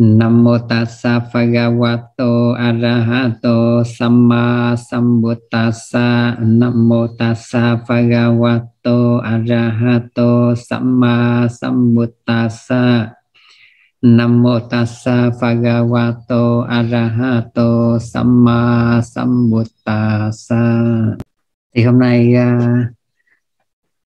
Nam mô tassa bhagavato arahato samma sambuddhassa. Nam mô tassa bhagavato arahato samma sambuddhassa. Nam mô tassa bhagavato arahato samma sambuddhassa. Thì hôm nay uh,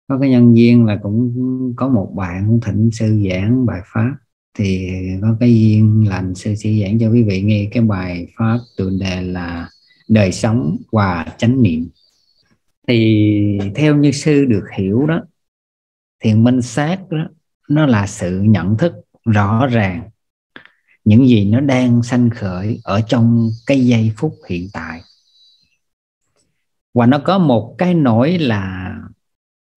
có cái nhân viên là cũng có một bạn thịnh sư giảng bài pháp thì có cái duyên lành sư sẽ giảng cho quý vị nghe cái bài pháp tựa đề là đời sống và chánh niệm. Thì theo như sư được hiểu đó, thì minh sát đó, nó là sự nhận thức rõ ràng. Những gì nó đang sanh khởi ở trong cái giây phút hiện tại. Và nó có một cái nỗi là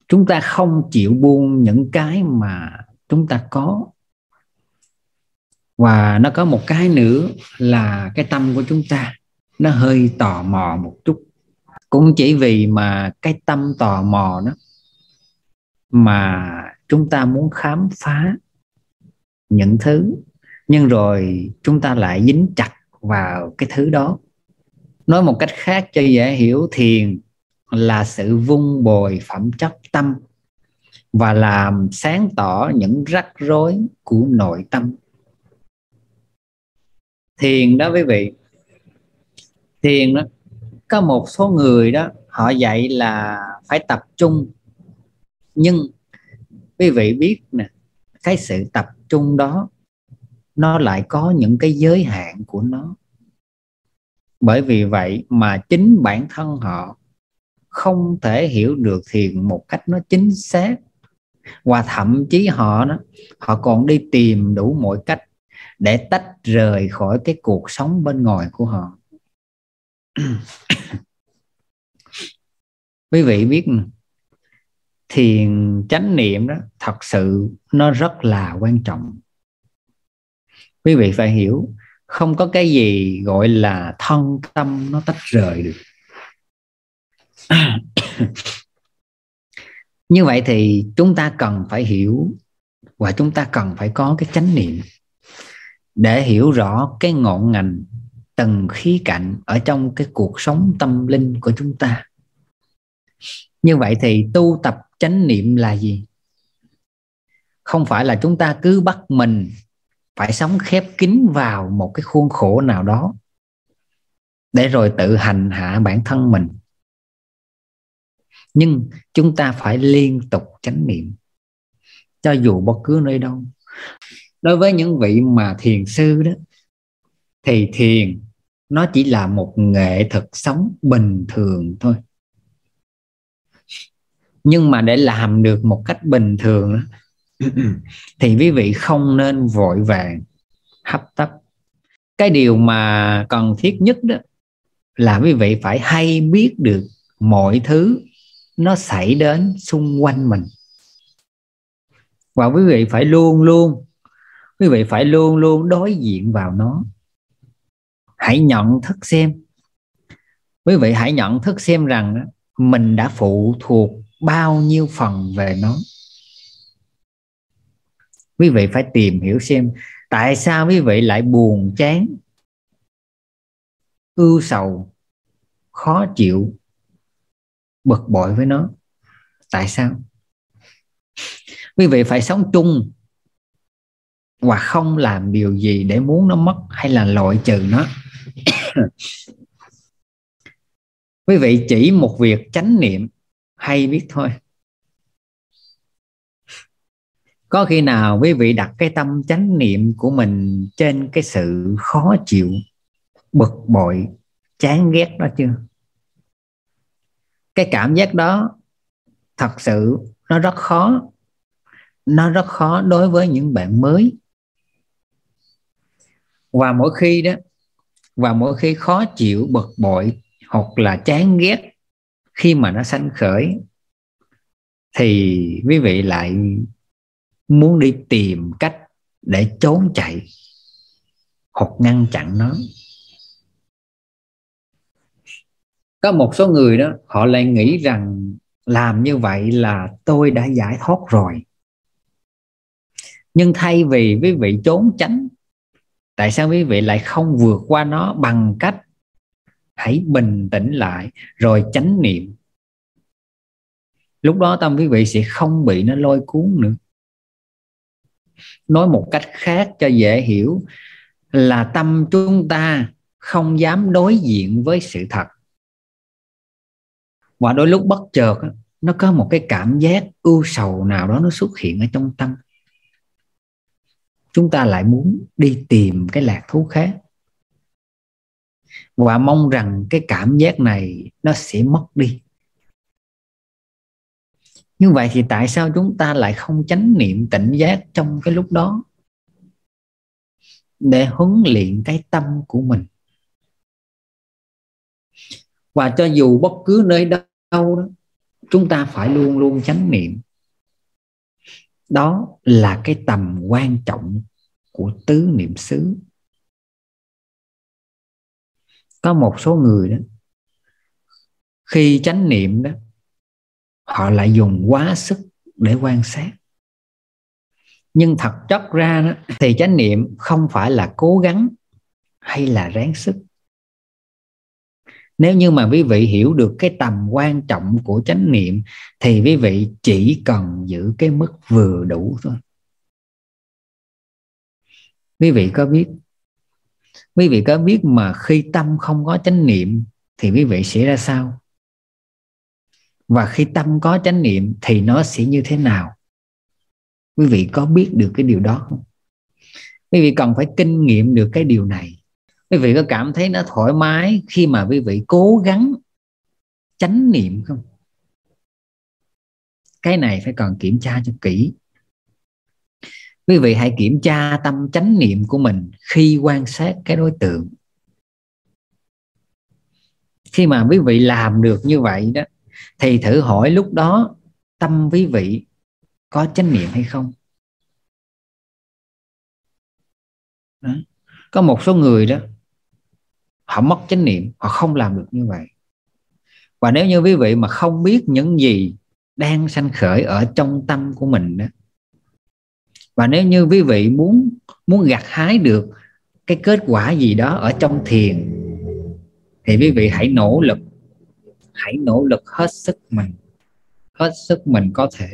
chúng ta không chịu buông những cái mà chúng ta có và nó có một cái nữa là cái tâm của chúng ta, nó hơi tò mò một chút. Cũng chỉ vì mà cái tâm tò mò đó mà chúng ta muốn khám phá những thứ. Nhưng rồi chúng ta lại dính chặt vào cái thứ đó. Nói một cách khác cho dễ hiểu thiền là sự vung bồi phẩm chất tâm và làm sáng tỏ những rắc rối của nội tâm thiền đó quý vị. Thiền đó, có một số người đó, họ dạy là phải tập trung. Nhưng quý vị biết nè, cái sự tập trung đó, nó lại có những cái giới hạn của nó. Bởi vì vậy mà chính bản thân họ không thể hiểu được thiền một cách nó chính xác. Và thậm chí họ đó, họ còn đi tìm đủ mọi cách để tách rời khỏi cái cuộc sống bên ngoài của họ. Quý vị biết thiền chánh niệm đó thật sự nó rất là quan trọng. Quý vị phải hiểu, không có cái gì gọi là thân tâm nó tách rời được. Như vậy thì chúng ta cần phải hiểu và chúng ta cần phải có cái chánh niệm để hiểu rõ cái ngọn ngành từng khí cạnh ở trong cái cuộc sống tâm linh của chúng ta. Như vậy thì tu tập chánh niệm là gì? Không phải là chúng ta cứ bắt mình phải sống khép kín vào một cái khuôn khổ nào đó để rồi tự hành hạ bản thân mình. Nhưng chúng ta phải liên tục chánh niệm. Cho dù bất cứ nơi đâu đối với những vị mà thiền sư đó thì thiền nó chỉ là một nghệ thuật sống bình thường thôi. Nhưng mà để làm được một cách bình thường đó, thì quý vị không nên vội vàng hấp tấp. Cái điều mà cần thiết nhất đó là quý vị phải hay biết được mọi thứ nó xảy đến xung quanh mình. Và quý vị phải luôn luôn quý vị phải luôn luôn đối diện vào nó. Hãy nhận thức xem. Quý vị hãy nhận thức xem rằng mình đã phụ thuộc bao nhiêu phần về nó. Quý vị phải tìm hiểu xem tại sao quý vị lại buồn, chán, ưu sầu, khó chịu, bực bội với nó. Tại sao? Quý vị phải sống chung và không làm điều gì để muốn nó mất hay là loại trừ nó. Quý vị chỉ một việc chánh niệm, hay biết thôi. Có khi nào quý vị đặt cái tâm chánh niệm của mình trên cái sự khó chịu, bực bội, chán ghét đó chưa? Cái cảm giác đó, thật sự nó rất khó. Nó rất khó đối với những bạn mới và mỗi khi đó, và mỗi khi khó chịu, bực bội, hoặc là chán ghét khi mà nó sanh khởi, thì quý vị lại muốn đi tìm cách để trốn chạy hoặc ngăn chặn nó. Có một số người đó, họ lại nghĩ rằng làm như vậy là tôi đã giải thoát rồi. Nhưng thay vì quý vị trốn tránh tại sao quý vị lại không vượt qua nó bằng cách hãy bình tĩnh lại rồi chánh niệm? Lúc đó tâm quý vị sẽ không bị nó lôi cuốn nữa. Nói một cách khác cho dễ hiểu là tâm chúng ta không dám đối diện với sự thật. Và đôi lúc bất chợt nó có một cái cảm giác ưu sầu nào đó nó xuất hiện ở trong tâm chúng ta lại muốn đi tìm cái lạc thú khác. Và mong rằng cái cảm giác này nó sẽ mất đi. Như vậy thì tại sao chúng ta lại không chánh niệm tỉnh giác trong cái lúc đó? Để huấn luyện cái tâm của mình. Và cho dù bất cứ nơi đâu đó, chúng ta phải luôn luôn chánh niệm đó là cái tầm quan trọng của tứ niệm xứ. Có một số người đó khi chánh niệm đó họ lại dùng quá sức để quan sát. Nhưng thật chất ra đó, thì chánh niệm không phải là cố gắng hay là ráng sức nếu như mà quý vị hiểu được cái tầm quan trọng của chánh niệm, thì quý vị chỉ cần giữ cái mức vừa đủ thôi. Quý vị có biết, quý vị có biết mà khi tâm không có chánh niệm, thì quý vị sẽ ra sao? Và khi tâm có chánh niệm, thì nó sẽ như thế nào? Quý vị có biết được cái điều đó không? Quý vị cần phải kinh nghiệm được cái điều này quý vị có cảm thấy nó thoải mái khi mà quý vị cố gắng chánh niệm không? Cái này phải cần kiểm tra cho kỹ. Quý vị hãy kiểm tra tâm chánh niệm của mình khi quan sát cái đối tượng. Khi mà quý vị làm được như vậy đó, thì thử hỏi lúc đó tâm quý vị có chánh niệm hay không? Đó. có một số người đó họ mất chánh niệm, họ không làm được như vậy. Và nếu như quý vị mà không biết những gì đang sanh khởi ở trong tâm của mình đó, và nếu như quý vị muốn muốn gặt hái được cái kết quả gì đó ở trong thiền, thì quý vị hãy nỗ lực, hãy nỗ lực hết sức mình, hết sức mình có thể.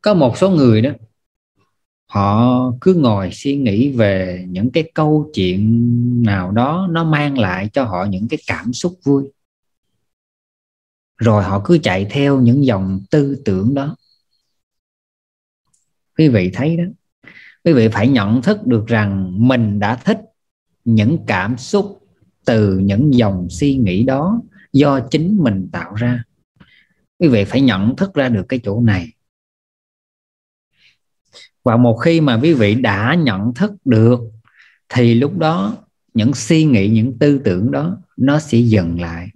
Có một số người đó họ cứ ngồi suy nghĩ về những cái câu chuyện nào đó nó mang lại cho họ những cái cảm xúc vui. Rồi họ cứ chạy theo những dòng tư tưởng đó. Quý vị thấy đó, quý vị phải nhận thức được rằng mình đã thích những cảm xúc từ những dòng suy nghĩ đó do chính mình tạo ra. Quý vị phải nhận thức ra được cái chỗ này và một khi mà quý vị đã nhận thức được, thì lúc đó những suy nghĩ, những tư tưởng đó, nó sẽ dừng lại.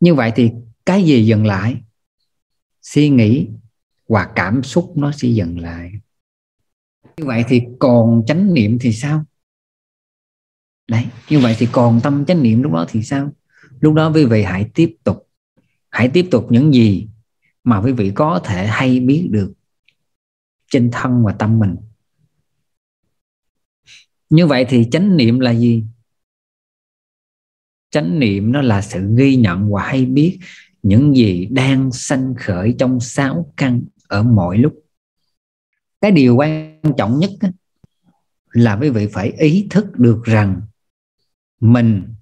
Như vậy thì cái gì dừng lại? Suy nghĩ và cảm xúc nó sẽ dừng lại. Như vậy thì còn chánh niệm thì sao? Đấy, như vậy thì còn tâm chánh niệm lúc đó thì sao? Lúc đó quý vị hãy tiếp tục. Hãy tiếp tục những gì mà quý vị có thể hay biết được trên thân và tâm mình. Như vậy thì chánh niệm là gì? Chánh niệm nó là sự ghi nhận và hay biết những gì đang sanh khởi trong sáu căn ở mọi lúc. Cái điều quan trọng nhất là quý vị phải ý thức được rằng mình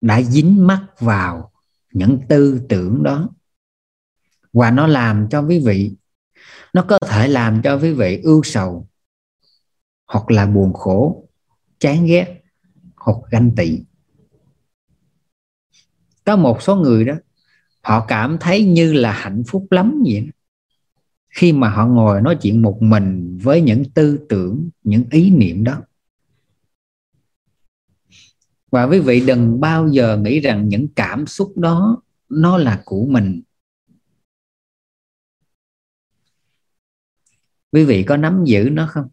đã dính mắc vào những tư tưởng đó. Và nó làm cho quý vị nó có thể làm cho quý vị ưu sầu, hoặc là buồn khổ, chán ghét, hoặc ganh tị. Có một số người đó, họ cảm thấy như là hạnh phúc lắm vậy đó. khi mà họ ngồi nói chuyện một mình với những tư tưởng, những ý niệm đó. Và quý vị đừng bao giờ nghĩ rằng những cảm xúc đó nó là của mình. Quý vị có nắm giữ nó không?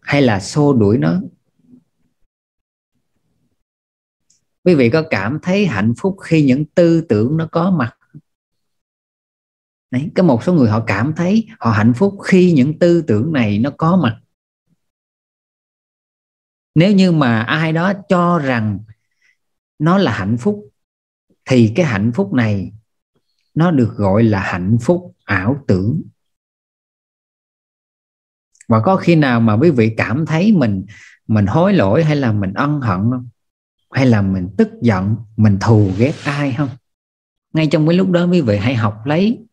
Hay là xô đuổi nó? Quý vị có cảm thấy hạnh phúc khi những tư tưởng nó có mặt Đấy, có một số người họ cảm thấy họ hạnh phúc khi những tư tưởng này nó có mặt. Nếu như mà ai đó cho rằng nó là hạnh phúc thì cái hạnh phúc này nó được gọi là hạnh phúc ảo tưởng và có khi nào mà quý vị cảm thấy mình mình hối lỗi hay là mình ân hận không? Hay là mình tức giận, mình thù ghét ai không? Ngay trong cái lúc đó quý vị hãy học lấy,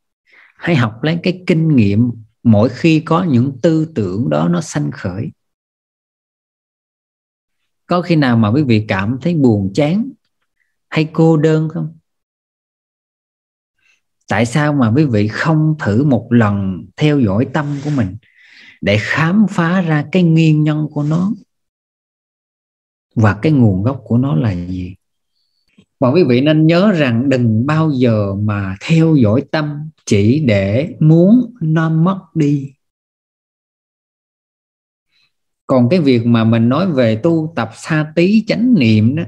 hãy học lấy cái kinh nghiệm mỗi khi có những tư tưởng đó nó sanh khởi. Có khi nào mà quý vị cảm thấy buồn chán hay cô đơn không? Tại sao mà quý vị không thử một lần theo dõi tâm của mình? Để khám phá ra cái nguyên nhân của nó. Và cái nguồn gốc của nó là gì? Mà quý vị nên nhớ rằng đừng bao giờ mà theo dõi tâm chỉ để muốn nó mất đi. Còn cái việc mà mình nói về tu tập xa tí chánh niệm đó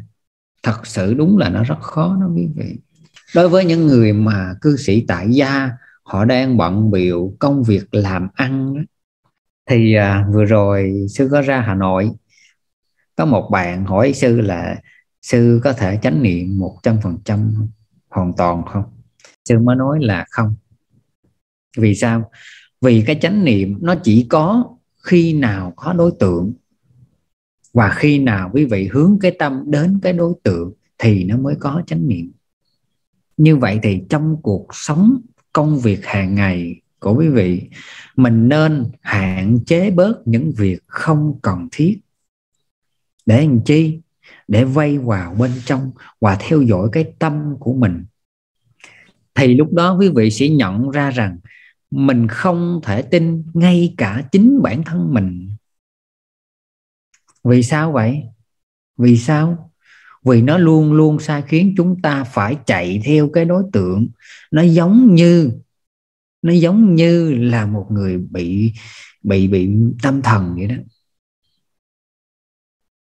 thật sự đúng là nó rất khó đó quý vị. Đối với những người mà cư sĩ tại gia họ đang bận biểu công việc làm ăn đó, thì à, vừa rồi sư có ra hà nội. Có một bạn hỏi sư là sư có thể chánh niệm một trăm phần trăm hoàn toàn không? Sư mới nói là không. Vì sao? Vì cái chánh niệm nó chỉ có khi nào có đối tượng và khi nào quý vị hướng cái tâm đến cái đối tượng thì nó mới có chánh niệm. Như vậy thì trong cuộc sống công việc hàng ngày của quý vị, mình nên hạn chế bớt những việc không cần thiết. Để làm chi? Để vay vào bên trong và theo dõi cái tâm của mình. Thì lúc đó quý vị sẽ nhận ra rằng mình không thể tin ngay cả chính bản thân mình. Vì sao vậy? Vì sao? Vì nó luôn luôn sai khiến chúng ta phải chạy theo cái đối tượng. Nó giống như nó giống như là một người bị bị bị tâm thần vậy đó.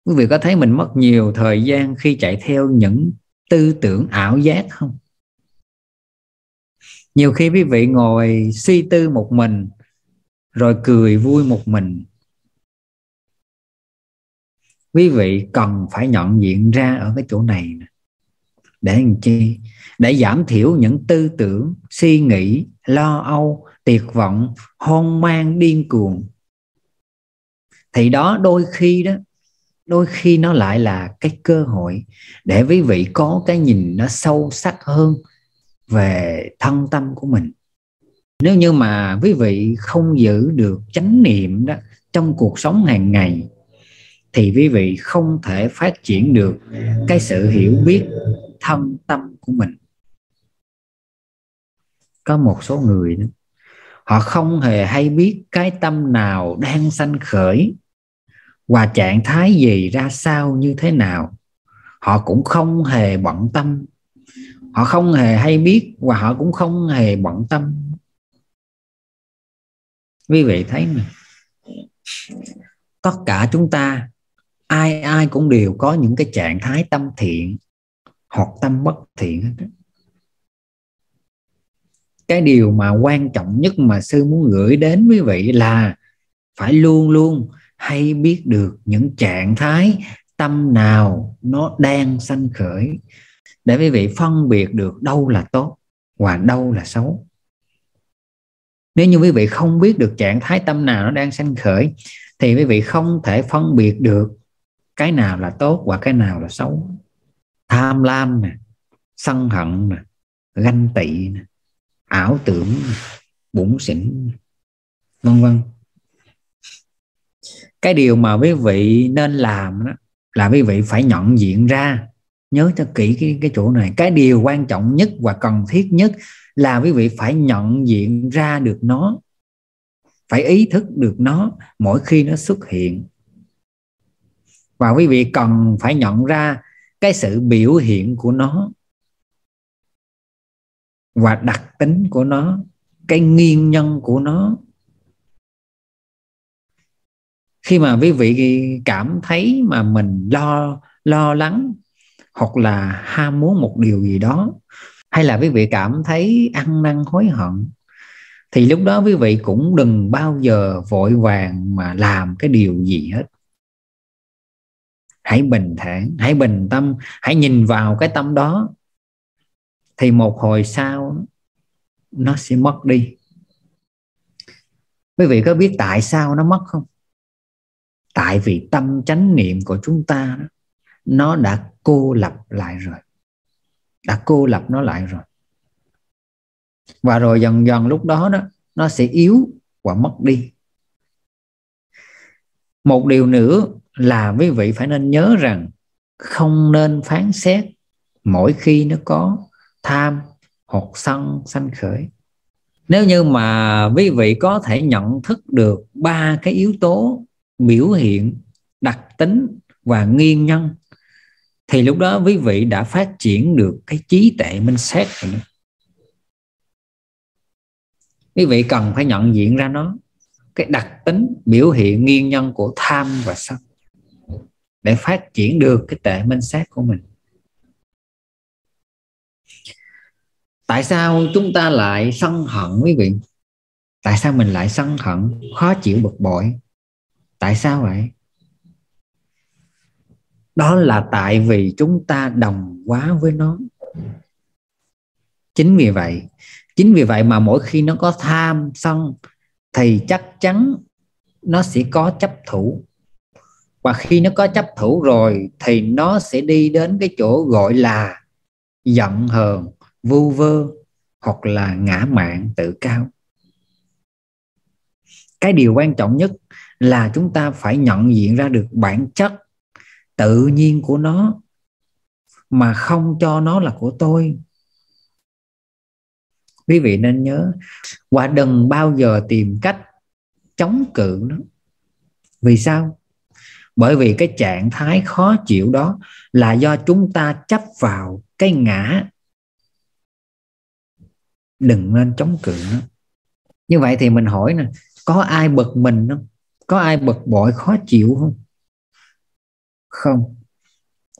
Quý vị có thấy mình mất nhiều thời gian khi chạy theo những tư tưởng ảo giác không? Nhiều khi quý vị ngồi suy tư một mình, rồi cười vui một mình. Quý vị cần phải nhận diện ra ở cái chỗ này để làm chi? Để giảm thiểu những tư tưởng, suy nghĩ, lo âu, tuyệt vọng, hoang mang, điên cuồng. Thì đó đôi khi đó, đôi khi nó lại là cái cơ hội để quý vị có cái nhìn nó sâu sắc hơn về thân tâm của mình. Nếu như mà quý vị không giữ được chánh niệm đó trong cuộc sống hàng ngày, thì quý vị không thể phát triển được cái sự hiểu biết thân tâm của mình có một số người đó, họ không hề hay biết cái tâm nào đang sanh khởi và trạng thái gì ra sao như thế nào. Họ cũng không hề bận tâm. Họ không hề hay biết và họ cũng không hề bận tâm. Quý vị thấy mà tất cả chúng ta, ai ai cũng đều có những cái trạng thái tâm thiện hoặc tâm bất thiện hết cái điều mà quan trọng nhất mà sư muốn gửi đến quý vị là phải luôn luôn hay biết được những trạng thái tâm nào nó đang sanh khởi để quý vị phân biệt được đâu là tốt và đâu là xấu. Nếu như quý vị không biết được trạng thái tâm nào nó đang sanh khởi, thì quý vị không thể phân biệt được cái nào là tốt và cái nào là xấu. Tham lam nè, sân hận nè, ganh tị nè ảo tưởng, bủn xỉn, vân vân. Cái điều mà quý vị nên làm đó là quý vị phải nhận diện ra, nhớ cho kỹ cái cái chỗ này. Cái điều quan trọng nhất và cần thiết nhất là quý vị phải nhận diện ra được nó, phải ý thức được nó mỗi khi nó xuất hiện. Và quý vị cần phải nhận ra cái sự biểu hiện của nó và đặc tính của nó, cái nguyên nhân của nó. Khi mà quý vị cảm thấy mà mình lo lo lắng hoặc là ham muốn một điều gì đó, hay là quý vị cảm thấy ăn năn, hối hận, thì lúc đó quý vị cũng đừng bao giờ vội vàng mà làm cái điều gì hết. Hãy bình thản, hãy bình tâm, hãy nhìn vào cái tâm đó thì một hồi sau nó sẽ mất đi. Quý vị có biết tại sao nó mất không? Tại vì tâm chánh niệm của chúng ta đó, nó đã cô lập lại rồi. Đã cô lập nó lại rồi. Và rồi dần dần lúc đó đó nó sẽ yếu và mất đi. Một điều nữa là quý vị phải nên nhớ rằng không nên phán xét mỗi khi nó có tham hoặc sân, sanh khởi nếu như mà quý vị có thể nhận thức được ba cái yếu tố biểu hiện, đặc tính và nguyên nhân, thì lúc đó quý vị đã phát triển được cái trí tệ minh xét rồi đó. quý vị cần phải nhận diện ra nó, cái đặc tính, biểu hiện, nguyên nhân của tham và sân để phát triển được cái tệ minh xét của mình tại sao chúng ta lại sân hận quý vị? Tại sao mình lại sân hận? Khó chịu bực bội. Tại sao vậy? Đó là tại vì chúng ta đồng quá với nó. Chính vì vậy, chính vì vậy mà mỗi khi nó có tham sân, thì chắc chắn nó sẽ có chấp thủ. Và khi nó có chấp thủ rồi, thì nó sẽ đi đến cái chỗ gọi là giận hờn vu vơ hoặc là ngã mạn tự cao. Cái điều quan trọng nhất là chúng ta phải nhận diện ra được bản chất tự nhiên của nó, mà không cho nó là của tôi. Quý vị nên nhớ và đừng bao giờ tìm cách chống cự nó. Vì sao? Bởi vì cái trạng thái khó chịu đó là do chúng ta chấp vào cái ngã đừng nên chống cự nó. Như vậy thì mình hỏi nè, có ai bực mình không? Có ai bực bội, khó chịu không? Không.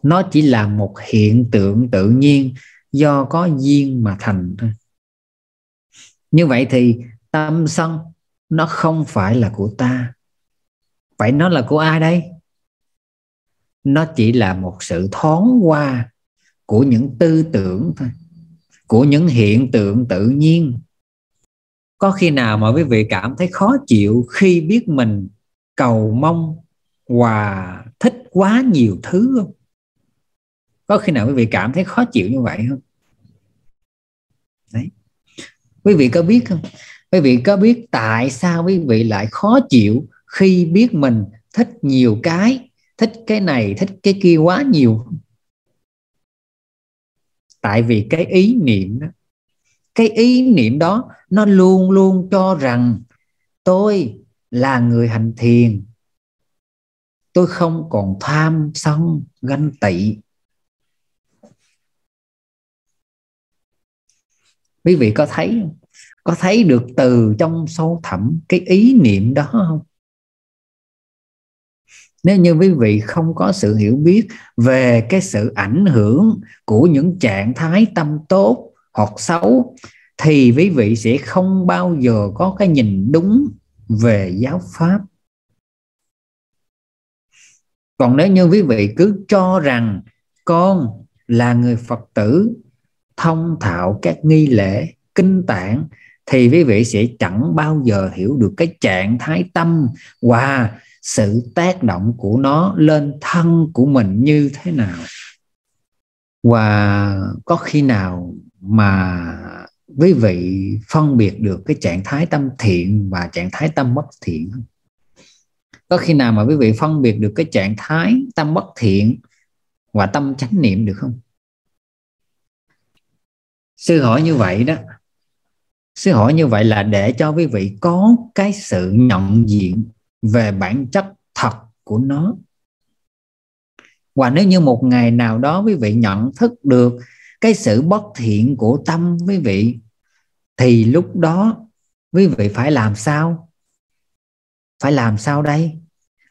Nó chỉ là một hiện tượng tự nhiên do có duyên mà thành thôi. Như vậy thì tâm sân nó không phải là của ta. Vậy nó là của ai đây? Nó chỉ là một sự thoáng qua của những tư tưởng thôi của những hiện tượng tự nhiên. Có khi nào mà quý vị cảm thấy khó chịu khi biết mình cầu mong và thích quá nhiều thứ không? Có khi nào quý vị cảm thấy khó chịu như vậy không? Đấy. Quý vị có biết không? Quý vị có biết tại sao quý vị lại khó chịu khi biết mình thích nhiều cái, thích cái này, thích cái kia quá nhiều tại vì cái ý niệm đó, cái ý niệm đó nó luôn luôn cho rằng tôi là người hành thiền. Tôi không còn tham sân ganh tị. Quý vị có thấy có thấy được từ trong sâu thẳm cái ý niệm đó không? Nếu như quý vị không có sự hiểu biết về cái sự ảnh hưởng của những trạng thái tâm tốt hoặc xấu, thì quý vị sẽ không bao giờ có cái nhìn đúng về giáo pháp. Còn nếu như quý vị cứ cho rằng con là người phật tử, thông thạo các nghi lễ, kinh tạng, thì quý vị sẽ chẳng bao giờ hiểu được cái trạng thái tâm. Và sự tác động của nó lên thân của mình như thế nào. Và có khi nào mà quý vị phân biệt được cái trạng thái tâm thiện và trạng thái tâm bất thiện không? có khi nào mà quý vị phân biệt được cái trạng thái tâm bất thiện và tâm chánh niệm được không? Sư hỏi như vậy đó. Sư hỏi như vậy là để cho quý vị có cái sự nhận diện về bản chất thật của nó. Và nếu như một ngày nào đó quý vị nhận thức được cái sự bất thiện của tâm quý vị, thì lúc đó quý vị phải làm sao? Phải làm sao đây?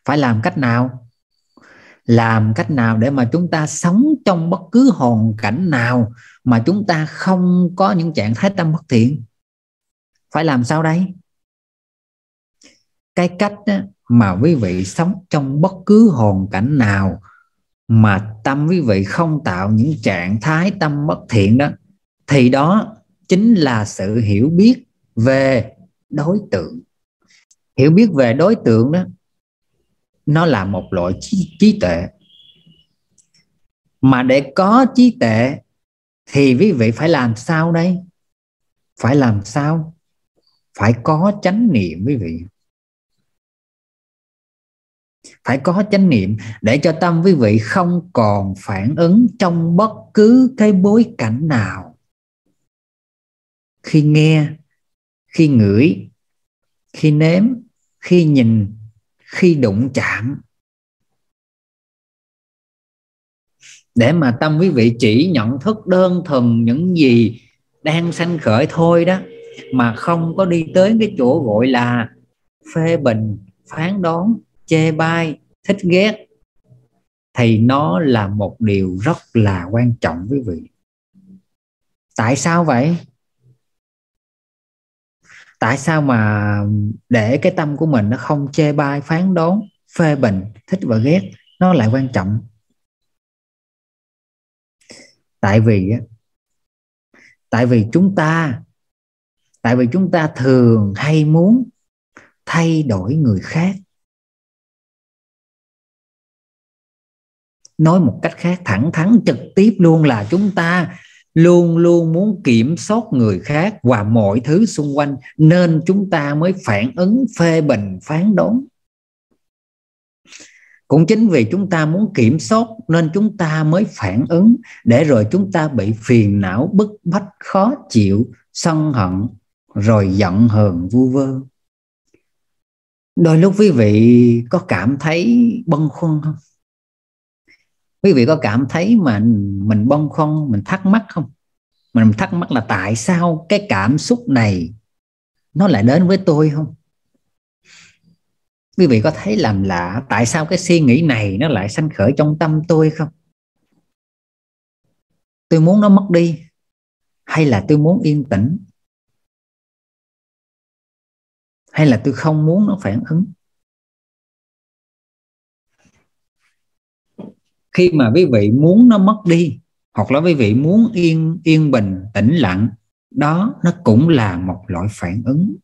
Phải làm cách nào? Làm cách nào để mà chúng ta sống trong bất cứ hoàn cảnh nào mà chúng ta không có những trạng thái tâm bất thiện? Phải làm sao đây? Cái cách mà quý vị sống trong bất cứ hoàn cảnh nào mà tâm quý vị không tạo những trạng thái tâm bất thiện đó thì đó chính là sự hiểu biết về đối tượng. Hiểu biết về đối tượng đó nó là một loại trí, trí tuệ. Mà để có trí tuệ thì quý vị phải làm sao đây? Phải làm sao? Phải có chánh niệm quý vị phải có chánh niệm để cho tâm quý vị không còn phản ứng trong bất cứ cái bối cảnh nào. Khi nghe, khi ngửi, khi nếm, khi nhìn, khi đụng chạm. Để mà tâm quý vị chỉ nhận thức đơn thuần những gì đang sanh khởi thôi đó, mà không có đi tới cái chỗ gọi là phê bình, phán đoán chê bai, thích ghét, thì nó là một điều rất là quan trọng, quý vị. Tại sao vậy? Tại sao mà để cái tâm của mình nó không chê bai, phán đoán, phê bình, thích và ghét? Nó lại quan trọng. Tại vì tại vì chúng ta, tại vì chúng ta thường hay muốn thay đổi người khác. Nói một cách khác, thẳng thắn, trực tiếp luôn là chúng ta luôn luôn muốn kiểm soát người khác và mọi thứ xung quanh, nên chúng ta mới phản ứng, phê bình, phán đoán. Cũng chính vì chúng ta muốn kiểm soát, nên chúng ta mới phản ứng, để rồi chúng ta bị phiền não, bức bách, khó chịu, sân hận, rồi giận hờn, vu vơ. Đôi lúc quý vị có cảm thấy bâng khuâng không? Quý vị có cảm thấy mà mình bông khoăn mình thắc mắc không? Mình thắc mắc là tại sao cái cảm xúc này nó lại đến với tôi không? Quý vị có thấy làm lạ tại sao cái suy nghĩ này nó lại sanh khởi trong tâm tôi không? Tôi muốn nó mất đi hay là tôi muốn yên tĩnh? Hay là tôi không muốn nó phản ứng? Khi mà quý vị muốn nó mất đi, hoặc là quý vị muốn yên yên bình, tĩnh lặng, đó nó cũng là một loại phản ứng.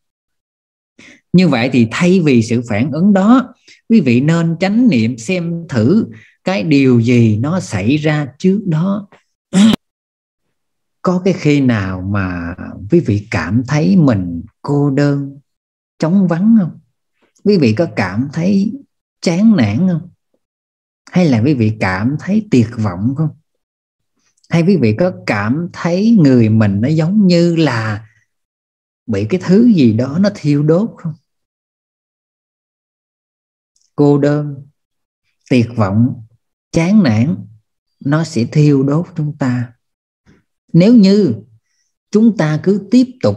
Như vậy thì thay vì sự phản ứng đó, quý vị nên chánh niệm xem thử cái điều gì nó xảy ra trước đó. Có cái khi nào mà quý vị cảm thấy mình cô đơn, trống vắng không? Quý vị có cảm thấy chán nản không? Hay là quý vị cảm thấy tuyệt vọng không? Hay quý vị có cảm thấy người mình nó giống như là bị cái thứ gì đó nó thiêu đốt không? Cô đơn, tuyệt vọng, chán nản, nó sẽ thiêu đốt chúng ta. Nếu như chúng ta cứ tiếp tục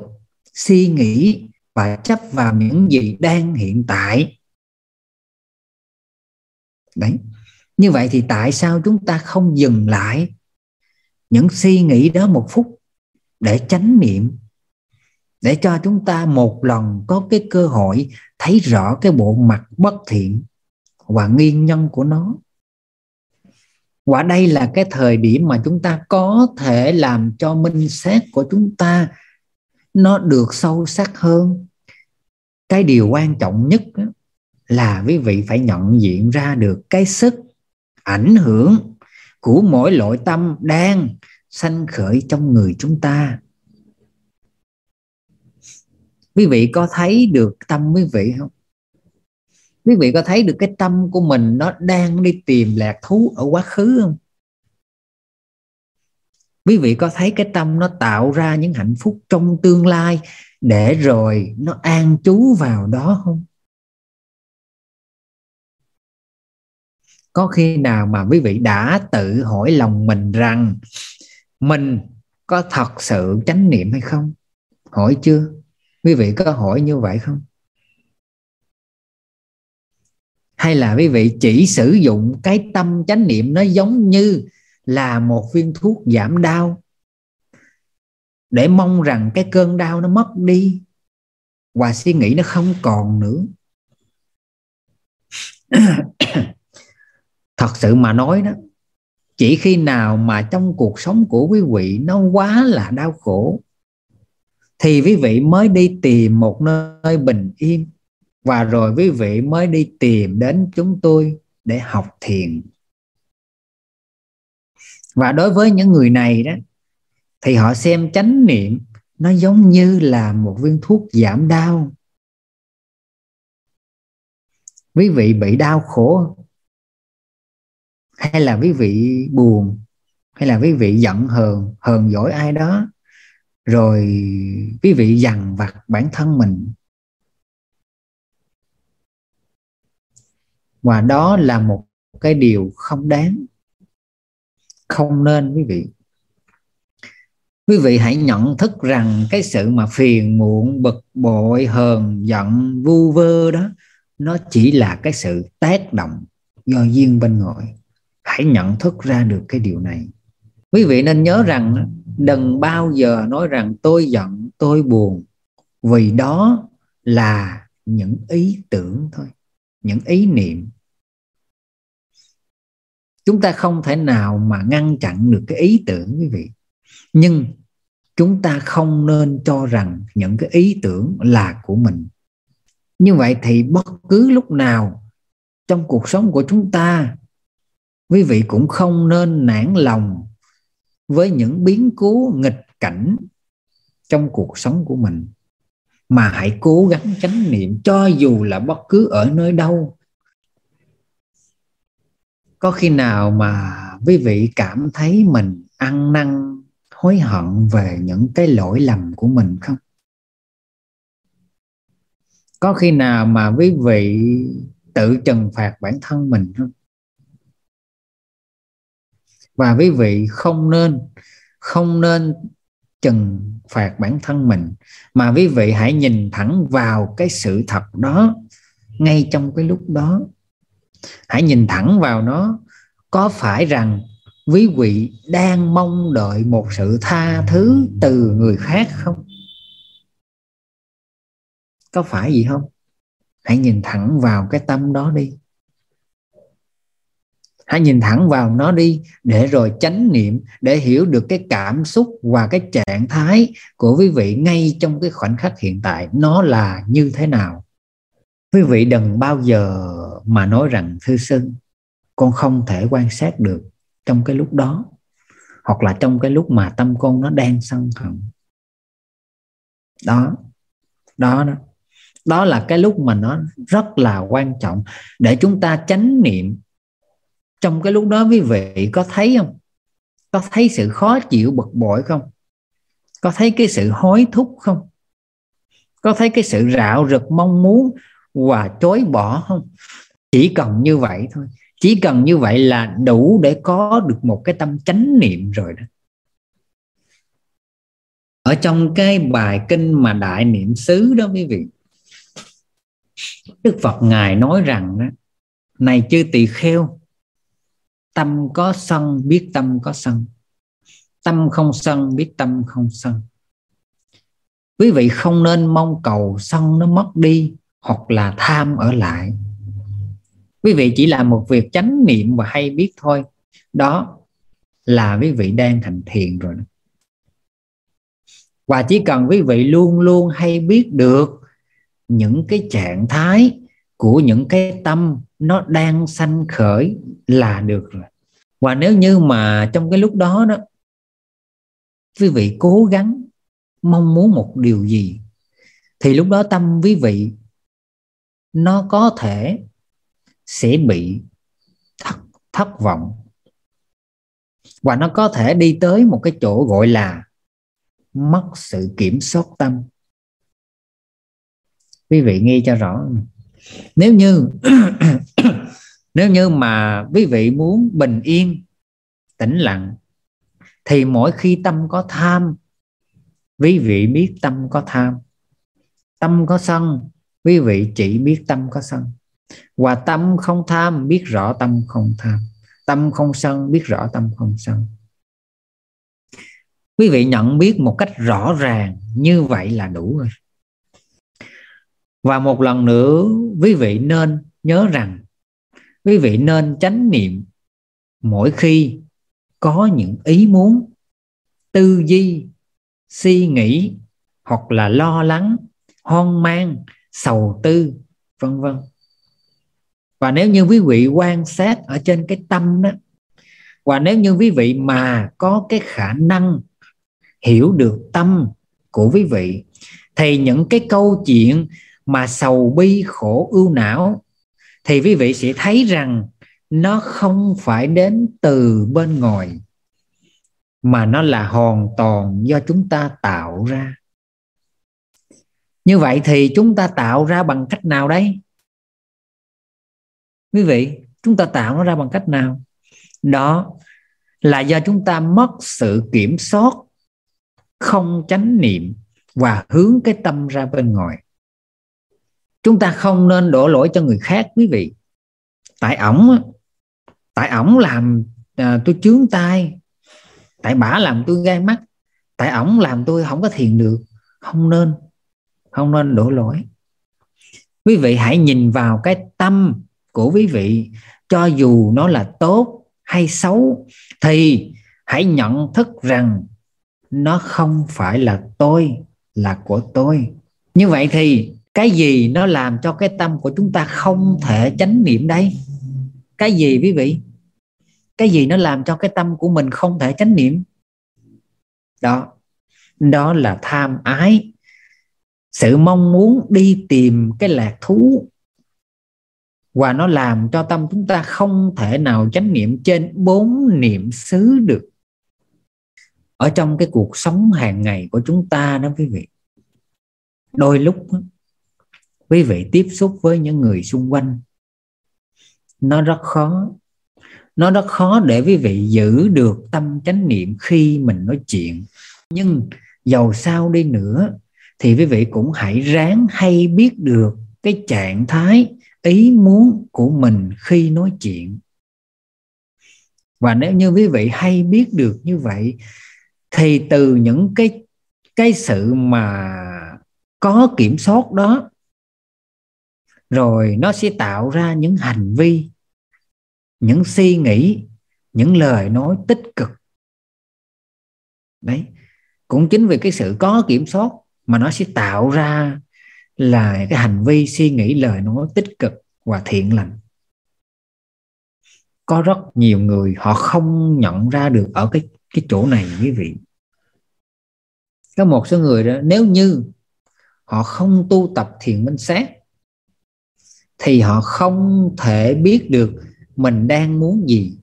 suy nghĩ và chấp vào những gì đang hiện tại. Đấy như vậy thì tại sao chúng ta không dừng lại những suy nghĩ đó một phút để chánh niệm, để cho chúng ta một lần có cái cơ hội thấy rõ cái bộ mặt bất thiện và nguyên nhân của nó? Và đây là cái thời điểm mà chúng ta có thể làm cho minh xét của chúng ta nó được sâu sắc hơn. Cái điều quan trọng nhất là quý vị phải nhận diện ra được cái sức ảnh hưởng của mỗi loại tâm đang sanh khởi trong người chúng ta. Quý vị có thấy được tâm quý vị không? Quý vị có thấy được cái tâm của mình nó đang đi tìm lạc thú ở quá khứ không? Quý vị có thấy cái tâm nó tạo ra những hạnh phúc trong tương lai để rồi nó an trú vào đó không? Có khi nào mà quý vị đã tự hỏi lòng mình rằng mình có thật sự chánh niệm hay không? Hỏi chưa? Quý vị có hỏi như vậy không? Hay là quý vị chỉ sử dụng cái tâm chánh niệm nó giống như là một viên thuốc giảm đau để mong rằng cái cơn đau nó mất đi và suy nghĩ nó không còn nữa? thật sự mà nói đó, chỉ khi nào mà trong cuộc sống của quý vị nó quá là đau khổ, thì quý vị mới đi tìm một nơi bình yên, và rồi quý vị mới đi tìm đến chúng tôi để học thiền. Và đối với những người này đó, thì họ xem chánh niệm nó giống như là một viên thuốc giảm đau. Quý vị bị đau khổ hay là quý vị buồn, hay là quý vị giận hờn hờn dỗi ai đó, rồi quý vị dằn vặt bản thân mình. Và đó là một cái điều không đáng, không nên quý vị. Quý vị hãy nhận thức rằng cái sự mà phiền muộn, bực bội, hờn, giận, vu vơ đó, nó chỉ là cái sự tác động do duyên bên ngoài phải nhận thức ra được cái điều này. Quý vị nên nhớ rằng, đừng bao giờ nói rằng tôi giận, tôi buồn. Vì đó là những ý tưởng thôi, những ý niệm. Chúng ta không thể nào mà ngăn chặn được cái ý tưởng, quý vị. Nhưng chúng ta không nên cho rằng những cái ý tưởng là của mình. Như vậy thì bất cứ lúc nào trong cuộc sống của chúng ta quý vị cũng không nên nản lòng với những biến cố nghịch cảnh trong cuộc sống của mình, mà hãy cố gắng chánh niệm, cho dù là bất cứ ở nơi đâu. Có khi nào mà quý vị cảm thấy mình ăn năn, hối hận về những cái lỗi lầm của mình không? Có khi nào mà quý vị tự trừng phạt bản thân mình không? Và quý vị không nên không nên trừng phạt bản thân mình, mà quý vị hãy nhìn thẳng vào cái sự thật đó ngay trong cái lúc đó. Hãy nhìn thẳng vào nó. Có phải rằng quý vị đang mong đợi một sự tha thứ từ người khác không? Có phải gì không? Hãy nhìn thẳng vào cái tâm đó đi hãy nhìn thẳng vào nó đi, để rồi chánh niệm, để hiểu được cái cảm xúc và cái trạng thái của quý vị ngay trong cái khoảnh khắc hiện tại nó là như thế nào. Quý vị đừng bao giờ mà nói rằng, thư sinh con không thể quan sát được trong cái lúc đó, hoặc là trong cái lúc mà tâm con nó đang sân hận. Đó đó đó. Đó là cái lúc mà nó rất là quan trọng để chúng ta chánh niệm trong cái lúc đó quý vị có thấy không? Có thấy sự khó chịu bực bội không? Có thấy cái sự hối thúc không? Có thấy cái sự rạo rực mong muốn và chối bỏ không? Chỉ cần như vậy thôi. Chỉ cần như vậy là đủ để có được một cái tâm chánh niệm rồi đó. Ở trong cái bài kinh mà đại niệm xứ đó quý vị đức phật ngài nói rằng đó, này chư tỳ kheo tâm có sân, biết tâm có sân. Tâm không sân, biết tâm không sân. Quý vị không nên mong cầu sân nó mất đi hoặc là tham ở lại. Quý vị chỉ làm một việc chánh niệm và hay biết thôi. Đó là quý vị đang thành thiền rồi và chỉ cần quý vị luôn luôn hay biết được những cái trạng thái của những cái tâm nó đang sanh khởi là được rồi. Và nếu như mà trong cái lúc đó đó quý vị cố gắng mong muốn một điều gì thì lúc đó tâm quý vị nó có thể sẽ bị thất, thất vọng. Và nó có thể đi tới một cái chỗ gọi là mất sự kiểm soát tâm. Quý vị nghe cho rõ. Nếu như nếu như mà quý vị muốn bình yên, tĩnh lặng, thì mỗi khi tâm có tham, quý vị biết tâm có tham. Tâm có sân, quý vị chỉ biết tâm có sân. Và tâm không tham, biết rõ tâm không tham. Tâm không sân, biết rõ tâm không sân. Quý vị nhận biết một cách rõ ràng, như vậy là đủ rồi. Và một lần nữa, quý vị nên nhớ rằng quý vị nên chánh niệm mỗi khi có những ý muốn, tư duy, suy nghĩ hoặc là lo lắng, hoang mang, sầu tư, vân vân. Và nếu như quý vị quan sát ở trên cái tâm đó, và nếu như quý vị mà có cái khả năng hiểu được tâm của quý vị, thì những cái câu chuyện mà sầu bi khổ ưu não thì quý vị sẽ thấy rằng nó không phải đến từ bên ngoài, mà nó là hoàn toàn do chúng ta tạo ra. Như vậy thì chúng ta tạo ra bằng cách nào đấy quý vị, chúng ta tạo nó ra bằng cách nào? Đó là do chúng ta mất sự kiểm soát, không chánh niệm và hướng cái tâm ra bên ngoài chúng ta không nên đổ lỗi cho người khác quý vị. Tại ổng tại ổng làm à, tôi chướng tai. Tại bả làm tôi gai mắt. Tại ổng làm tôi không có thiền được. Không nên không nên đổ lỗi. Quý vị hãy nhìn vào cái tâm của quý vị. Cho dù nó là tốt hay xấu thì hãy nhận thức rằng nó không phải là tôi là của tôi. Như vậy thì cái gì nó làm cho cái tâm của chúng ta không thể chánh niệm đây cái gì quý vị? Cái gì nó làm cho cái tâm của mình không thể chánh niệm? Đó. Đó là tham ái. Sự mong muốn đi tìm cái lạc thú. Và nó làm cho tâm chúng ta không thể nào chánh niệm trên bốn niệm xứ được. Ở trong cái cuộc sống hàng ngày của chúng ta đó quý vị. Đôi lúc quý vị tiếp xúc với những người xung quanh. Nó rất khó. Nó rất khó để quý vị giữ được tâm chánh niệm khi mình nói chuyện. Nhưng dầu sao đi nữa, thì quý vị cũng hãy ráng hay biết được cái trạng thái, ý muốn của mình khi nói chuyện. Và nếu như quý vị hay biết được như vậy, thì từ những cái cái sự mà có kiểm soát đó rồi nó sẽ tạo ra những hành vi, những suy nghĩ, những lời nói tích cực. Đấy, cũng chính vì cái sự có kiểm soát mà nó sẽ tạo ra là cái hành vi, suy nghĩ, lời nói tích cực và thiện lành. Có rất nhiều người họ không nhận ra được ở cái cái chỗ này, quý vị. Có một số người đó, nếu như họ không tu tập thiền minh sát thì họ không thể biết được mình đang muốn gì,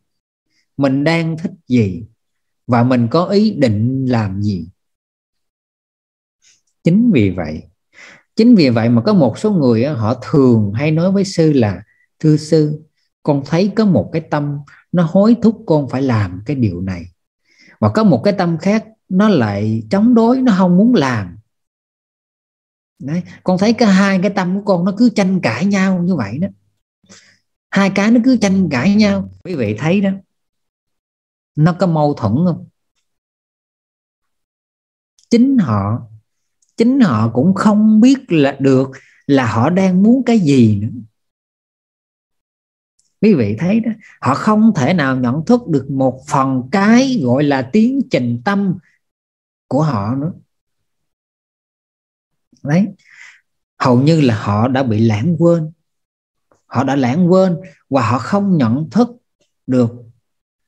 mình đang thích gì, và mình có ý định làm gì. Chính vì vậy, chính vì vậy mà có một số người họ thường hay nói với sư là, thưa sư, con thấy có một cái tâm nó hối thúc con phải làm cái điều này, và có một cái tâm khác nó lại chống đối, nó không muốn làm. Đấy, con thấy cái hai cái tâm của con nó cứ tranh cãi nhau như vậy đó. Hai cái nó cứ tranh cãi nhau. Quý vị thấy đó nó có mâu thuẫn không? Chính họ chính họ cũng không biết là được là họ đang muốn cái gì nữa. Quý vị thấy đó họ không thể nào nhận thức được một phần cái gọi là tiến trình tâm của họ nữa đấy. Hầu như là họ đã bị lãng quên. Họ đã lãng quên và họ không nhận thức được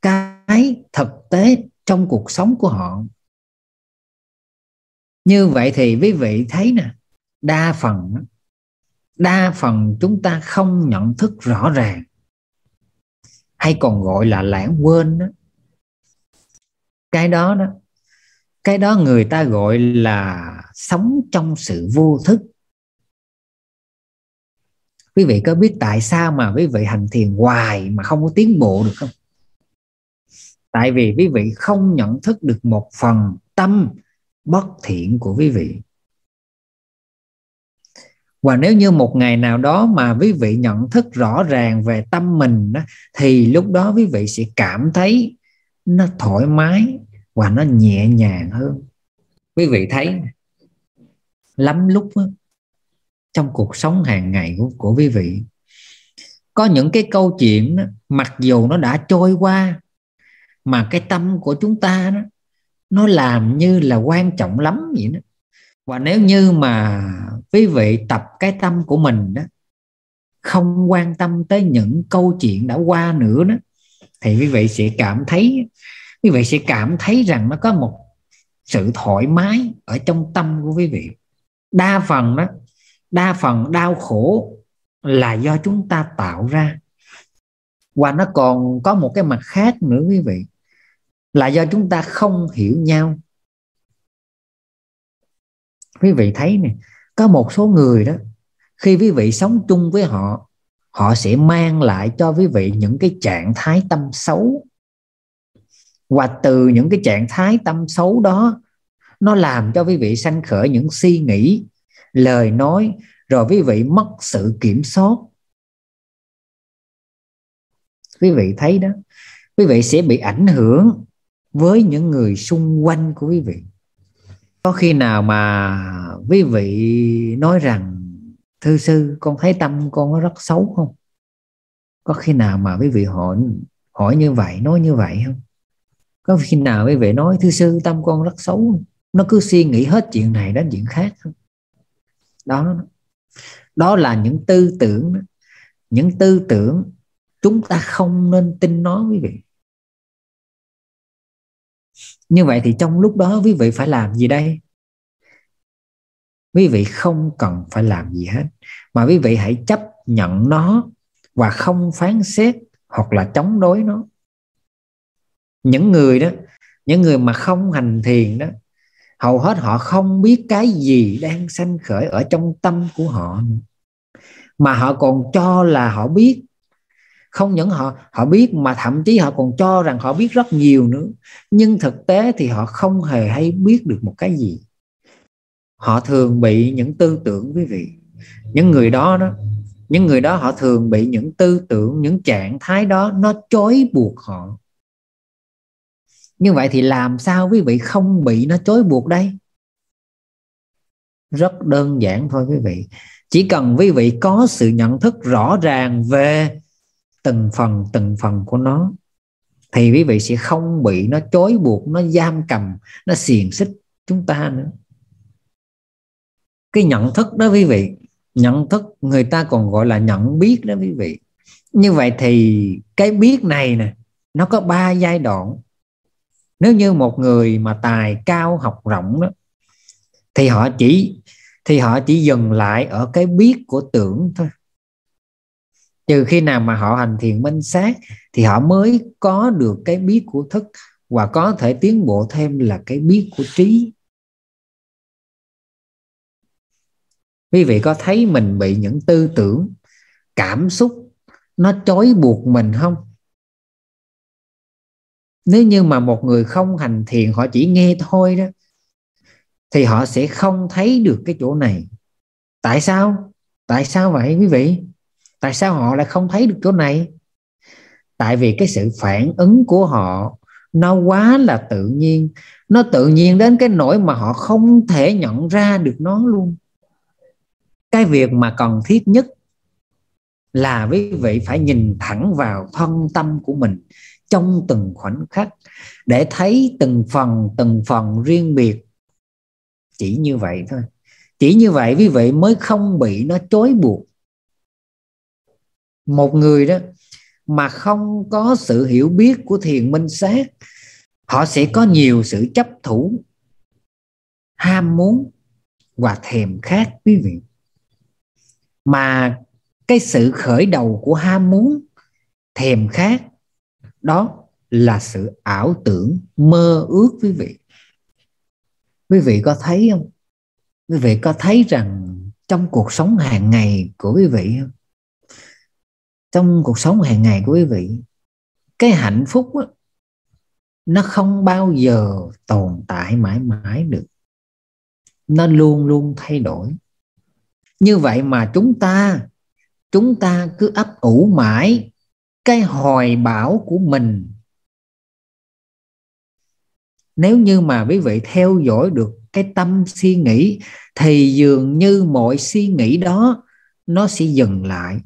cái thực tế trong cuộc sống của họ. Như vậy thì quý vị thấy nè, đa phần đa phần chúng ta không nhận thức rõ ràng, hay còn gọi là lãng quên đó cái đó đó cái đó người ta gọi là sống trong sự vô thức. Quý vị có biết tại sao mà quý vị hành thiền hoài mà không có tiến bộ được không? Tại vì quý vị không nhận thức được một phần tâm bất thiện của quý vị. Và nếu như một ngày nào đó mà quý vị nhận thức rõ ràng về tâm mình đó, thì lúc đó quý vị sẽ cảm thấy nó thoải mái và nó nhẹ nhàng hơn. Quý vị thấy lắm lúc đó, trong cuộc sống hàng ngày của, của quý vị có những cái câu chuyện đó, mặc dù nó đã trôi qua mà cái tâm của chúng ta đó nó làm như là quan trọng lắm vậy đó. Và nếu như mà quý vị tập cái tâm của mình đó không quan tâm tới những câu chuyện đã qua nữa đó thì quý vị sẽ cảm thấy quý vị sẽ cảm thấy rằng nó có một sự thoải mái ở trong tâm của quý vị. Đa phần đó, đa phần đau khổ là do chúng ta tạo ra. Và nó còn có một cái mặt khác nữa quý vị, là do chúng ta không hiểu nhau. Quý vị thấy nè, có một số người đó, khi quý vị sống chung với họ họ sẽ mang lại cho quý vị những cái trạng thái tâm xấu và từ những cái trạng thái tâm xấu đó, nó làm cho quý vị sanh khởi những suy nghĩ, lời nói, rồi quý vị mất sự kiểm soát. Quý vị thấy đó, quý vị sẽ bị ảnh hưởng với những người xung quanh của quý vị. Có khi nào mà quý vị nói rằng, thư sư, con thấy tâm con nó rất xấu không? Có khi nào mà quý vị hỏi hỏi như vậy, nói như vậy không? Có khi nào quý vị nói, thư sư, tâm con rất xấu. Nó cứ suy nghĩ hết chuyện này đến chuyện khác. Đó. Đó là những tư tưởng những tư tưởng chúng ta không nên tin nó, quý vị. Như vậy thì trong lúc đó quý vị phải làm gì đây? Quý vị không cần phải làm gì hết, mà quý vị hãy chấp nhận nó và không phán xét hoặc là chống đối nó những người đó, những người mà không hành thiền đó, hầu hết họ không biết cái gì đang sanh khởi ở trong tâm của họ. Mà họ còn cho là họ biết. Không những họ họ biết mà thậm chí họ còn cho rằng họ biết rất nhiều nữa. Nhưng thực tế thì họ không hề hay biết được một cái gì. Họ thường bị những tư tưởng, quý vị. Những người đó đó, những người đó họ thường bị những tư tưởng, những trạng thái đó nó chối buộc họ như vậy thì làm sao quý vị không bị nó chối buộc đây? Rất đơn giản thôi quý vị. Chỉ cần quý vị có sự nhận thức rõ ràng về từng phần từng phần của nó, thì quý vị sẽ không bị nó chối buộc, nó giam cầm, nó xiềng xích chúng ta nữa. Cái nhận thức đó quý vị, nhận thức người ta còn gọi là nhận biết đó quý vị. Như vậy thì cái biết này nè, nó có ba giai đoạn nếu như một người mà tài cao học rộng đó, thì họ chỉ, thì họ chỉ dừng lại ở cái biết của tưởng thôi. Trừ khi nào mà họ hành thiền minh sát, thì họ mới có được cái biết của thức và có thể tiến bộ thêm là cái biết của trí. Quý vị có thấy mình bị những tư tưởng, cảm xúc nó trói buộc mình không? Nếu như mà một người không hành thiền, họ chỉ nghe thôi đó, thì họ sẽ không thấy được cái chỗ này. Tại sao? Tại sao vậy quý vị? Tại sao họ lại không thấy được chỗ này? Tại vì cái sự phản ứng của họ, nó quá là tự nhiên. Nó tự nhiên đến cái nỗi mà họ không thể nhận ra được nó luôn. Cái việc mà cần thiết nhất là quý vị phải nhìn thẳng vào thân tâm của mình trong từng khoảnh khắc, để thấy từng phần từng phần riêng biệt. Chỉ như vậy thôi. Chỉ như vậy quý vị mới không bị nó chối buộc. Một người đó mà không có sự hiểu biết của thiền minh sát, họ sẽ có nhiều sự chấp thủ, ham muốn và thèm khát quý vị. Mà cái sự khởi đầu của ham muốn, thèm khát đó là sự ảo tưởng mơ ước quý vị. Quý vị có thấy không? Quý vị có thấy rằng trong cuộc sống hàng ngày của quý vị không? Trong cuộc sống hàng ngày của quý vị cái hạnh phúc đó, nó không bao giờ tồn tại mãi mãi được. Nó luôn luôn thay đổi. Như vậy mà chúng ta chúng ta cứ ấp ủ mãi cái hoài bão của mình. Nếu như mà quý vị theo dõi được cái tâm suy nghĩ, thì dường như mọi suy nghĩ đó, nó sẽ dừng lại.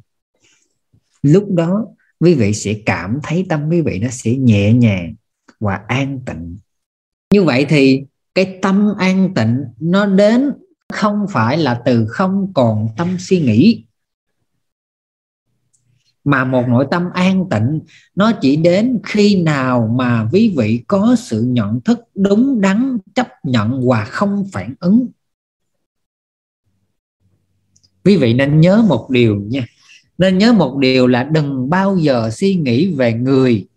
Lúc đó, quý vị sẽ cảm thấy tâm quý vị nó sẽ nhẹ nhàng và an tịnh. Như vậy thì cái tâm an tịnh nó đến không phải là từ không còn tâm suy nghĩ mà một nội tâm an tịnh, nó chỉ đến khi nào mà quý vị có sự nhận thức đúng đắn, chấp nhận và không phản ứng. Quý vị nên nhớ một điều nha. Nên nhớ một điều là đừng bao giờ suy nghĩ về người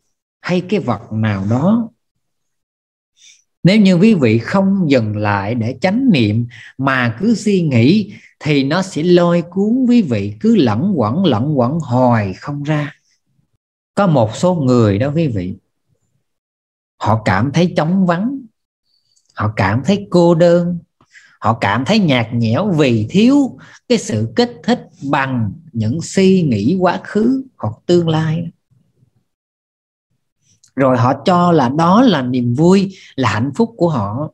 hay cái vật nào đó nếu như quý vị không dừng lại để chánh niệm mà cứ suy nghĩ, thì nó sẽ lôi cuốn quý vị cứ lẫn quẩn lẫn quẩn hoài không ra. Có một số người đó quý vị, họ cảm thấy trống vắng, họ cảm thấy cô đơn, họ cảm thấy nhạt nhẽo vì thiếu cái sự kích thích bằng những suy nghĩ quá khứ hoặc tương lai rồi họ cho là đó là niềm vui, là hạnh phúc của họ.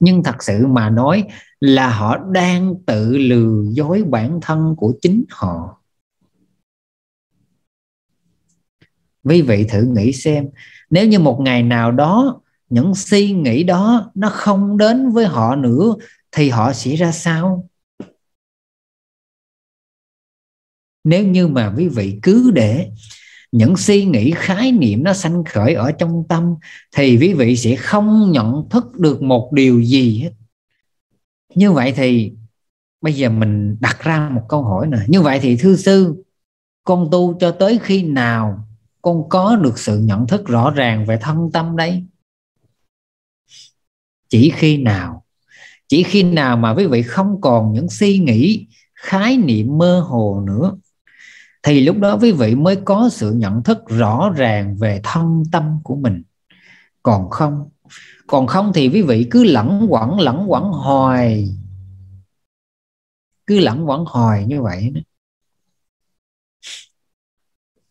Nhưng thật sự mà nói là họ đang tự lừa dối bản thân của chính họ. Quý vị thử nghĩ xem, nếu như một ngày nào đó, những suy nghĩ đó nó không đến với họ nữa, thì họ sẽ ra sao? Nếu như mà quý vị cứ để những suy nghĩ, khái niệm nó sanh khởi ở trong tâm thì quý vị sẽ không nhận thức được một điều gì hết. Như vậy thì bây giờ mình đặt ra một câu hỏi nè. Như vậy thì thư sư, con tu cho tới khi nào con có được sự nhận thức rõ ràng về thân tâm đấy chỉ khi nào? Chỉ khi nào mà quý vị không còn những suy nghĩ, khái niệm mơ hồ nữa? Thì lúc đó quý vị mới có sự nhận thức rõ ràng về thân tâm của mình. Còn không còn không thì quý vị cứ lẫn quẩn lẫn quẩn hoài. Cứ lẫn quẩn hoài như vậy đó.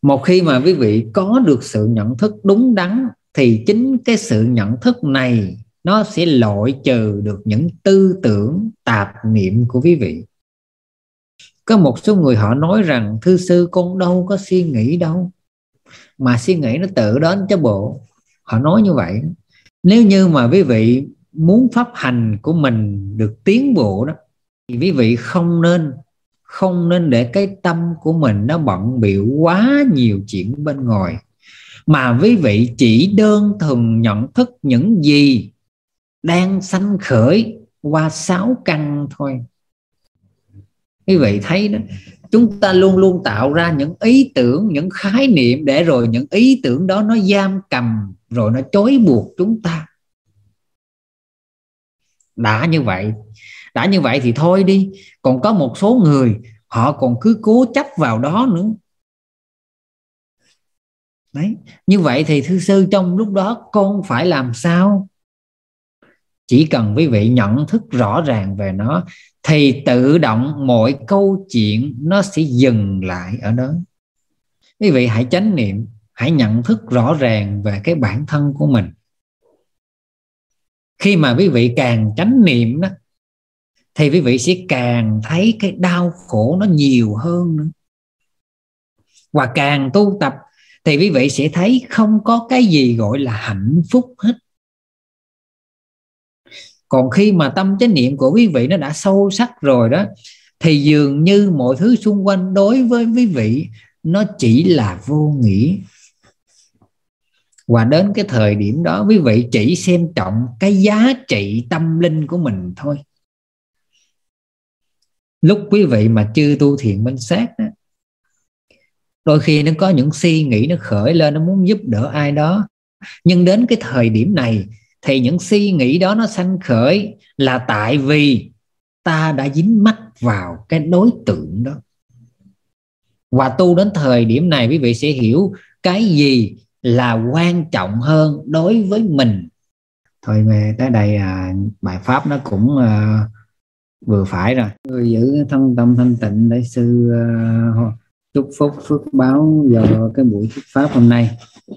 một khi mà quý vị có được sự nhận thức đúng đắn, thì chính cái sự nhận thức này nó sẽ loại trừ được những tư tưởng, tạp niệm của quý vị có một số người họ nói rằng, thư sư, con đâu có suy nghĩ đâu. Mà suy nghĩ nó tự đến cho bộ, họ nói như vậy. Nếu như mà quý vị muốn pháp hành của mình được tiến bộ đó, thì quý vị không nên không nên để cái tâm của mình nó bận biểu quá nhiều chuyện bên ngoài. Mà quý vị chỉ đơn thuần nhận thức những gì đang sanh khởi qua sáu căn thôi quý vị thấy đó, chúng ta luôn luôn tạo ra những ý tưởng, những khái niệm để rồi những ý tưởng đó nó giam cầm, rồi nó chối buộc chúng ta. Đã như vậy, đã như vậy thì thôi đi. Còn có một số người, họ còn cứ cố chấp vào đó nữa. Đấy, như vậy thì thư sư trong lúc đó con phải làm sao? Chỉ cần quý vị nhận thức rõ ràng về nó thì tự động mọi câu chuyện nó sẽ dừng lại ở đó. Quý vị hãy chánh niệm, hãy nhận thức rõ ràng về cái bản thân của mình. Khi mà quý vị càng chánh niệm đó, thì quý vị sẽ càng thấy cái đau khổ nó nhiều hơn nữa. Và càng tu tập, thì quý vị sẽ thấy không có cái gì gọi là hạnh phúc hết còn khi mà tâm chánh niệm của quý vị nó đã sâu sắc rồi đó thì dường như mọi thứ xung quanh đối với quý vị nó chỉ là vô nghĩa và đến cái thời điểm đó quý vị chỉ xem trọng cái giá trị tâm linh của mình thôi. Lúc quý vị mà chưa tu thiền minh sát đó, đôi khi nó có những suy nghĩ nó khởi lên nó muốn giúp đỡ ai đó. Nhưng đến cái thời điểm này thì những suy nghĩ đó nó sanh khởi là tại vì ta đã dính mắc vào cái đối tượng đó. Và tu đến thời điểm này quý vị sẽ hiểu cái gì là quan trọng hơn đối với mình. Thôi mà tới đây à, bài pháp nó cũng à, vừa phải rồi. Người giữ thân tâm thanh tịnh để sư à, chúc phúc phước báo do cái buổi thuyết pháp hôm nay.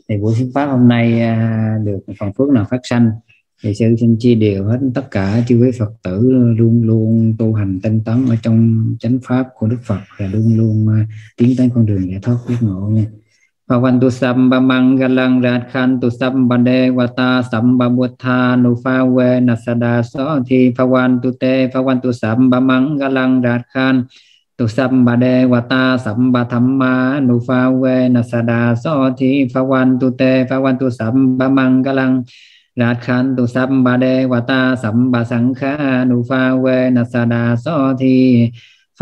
Thì buổi thuyết pháp hôm nay uh, được phần phước nào phát sanh. Thì sư xin chia đều hết tất cả chư quý phật tử luôn luôn tu hành tinh tấn ở trong chánh pháp của đức phật và luôn luôn uh, tiến tới con đường giải thoát giác ngộ nha. Pavan tu sam ba mang galang rat khan Bhavantu samba mangalang radkhantu samba devata samba buddha pha we nasada so thi bhavantu te pavan tu sam ba mang galang rat khan ตุสัมบเดวตาสัมบธรรมานุฟาเวนัสดาสอทีภวันตุเตภวันตุสัมบมังกลังราคันตุสัมบเดวตาสัมบสังฆานุฟาเวนัสดาสอที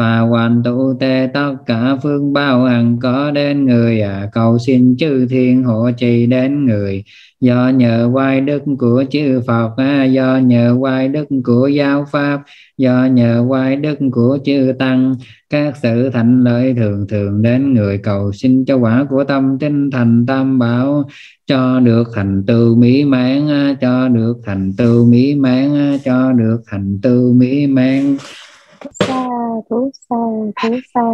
Phà hoàn tụ tê tất cả phương bao hằng có đến người à. Cầu xin chư thiên hộ trì đến người. Do nhờ quay đức của chư Phật à, do nhờ quay đức của giáo pháp do nhờ quay đức của chư tăng các sự thành lợi thường thường đến người. Cầu xin cho quả của tâm tinh thành tam bảo cho được thành tựu mỹ mãn cho được thành tựu mỹ mãn cho được thành tựu mỹ mãn sa thú sa thú sa.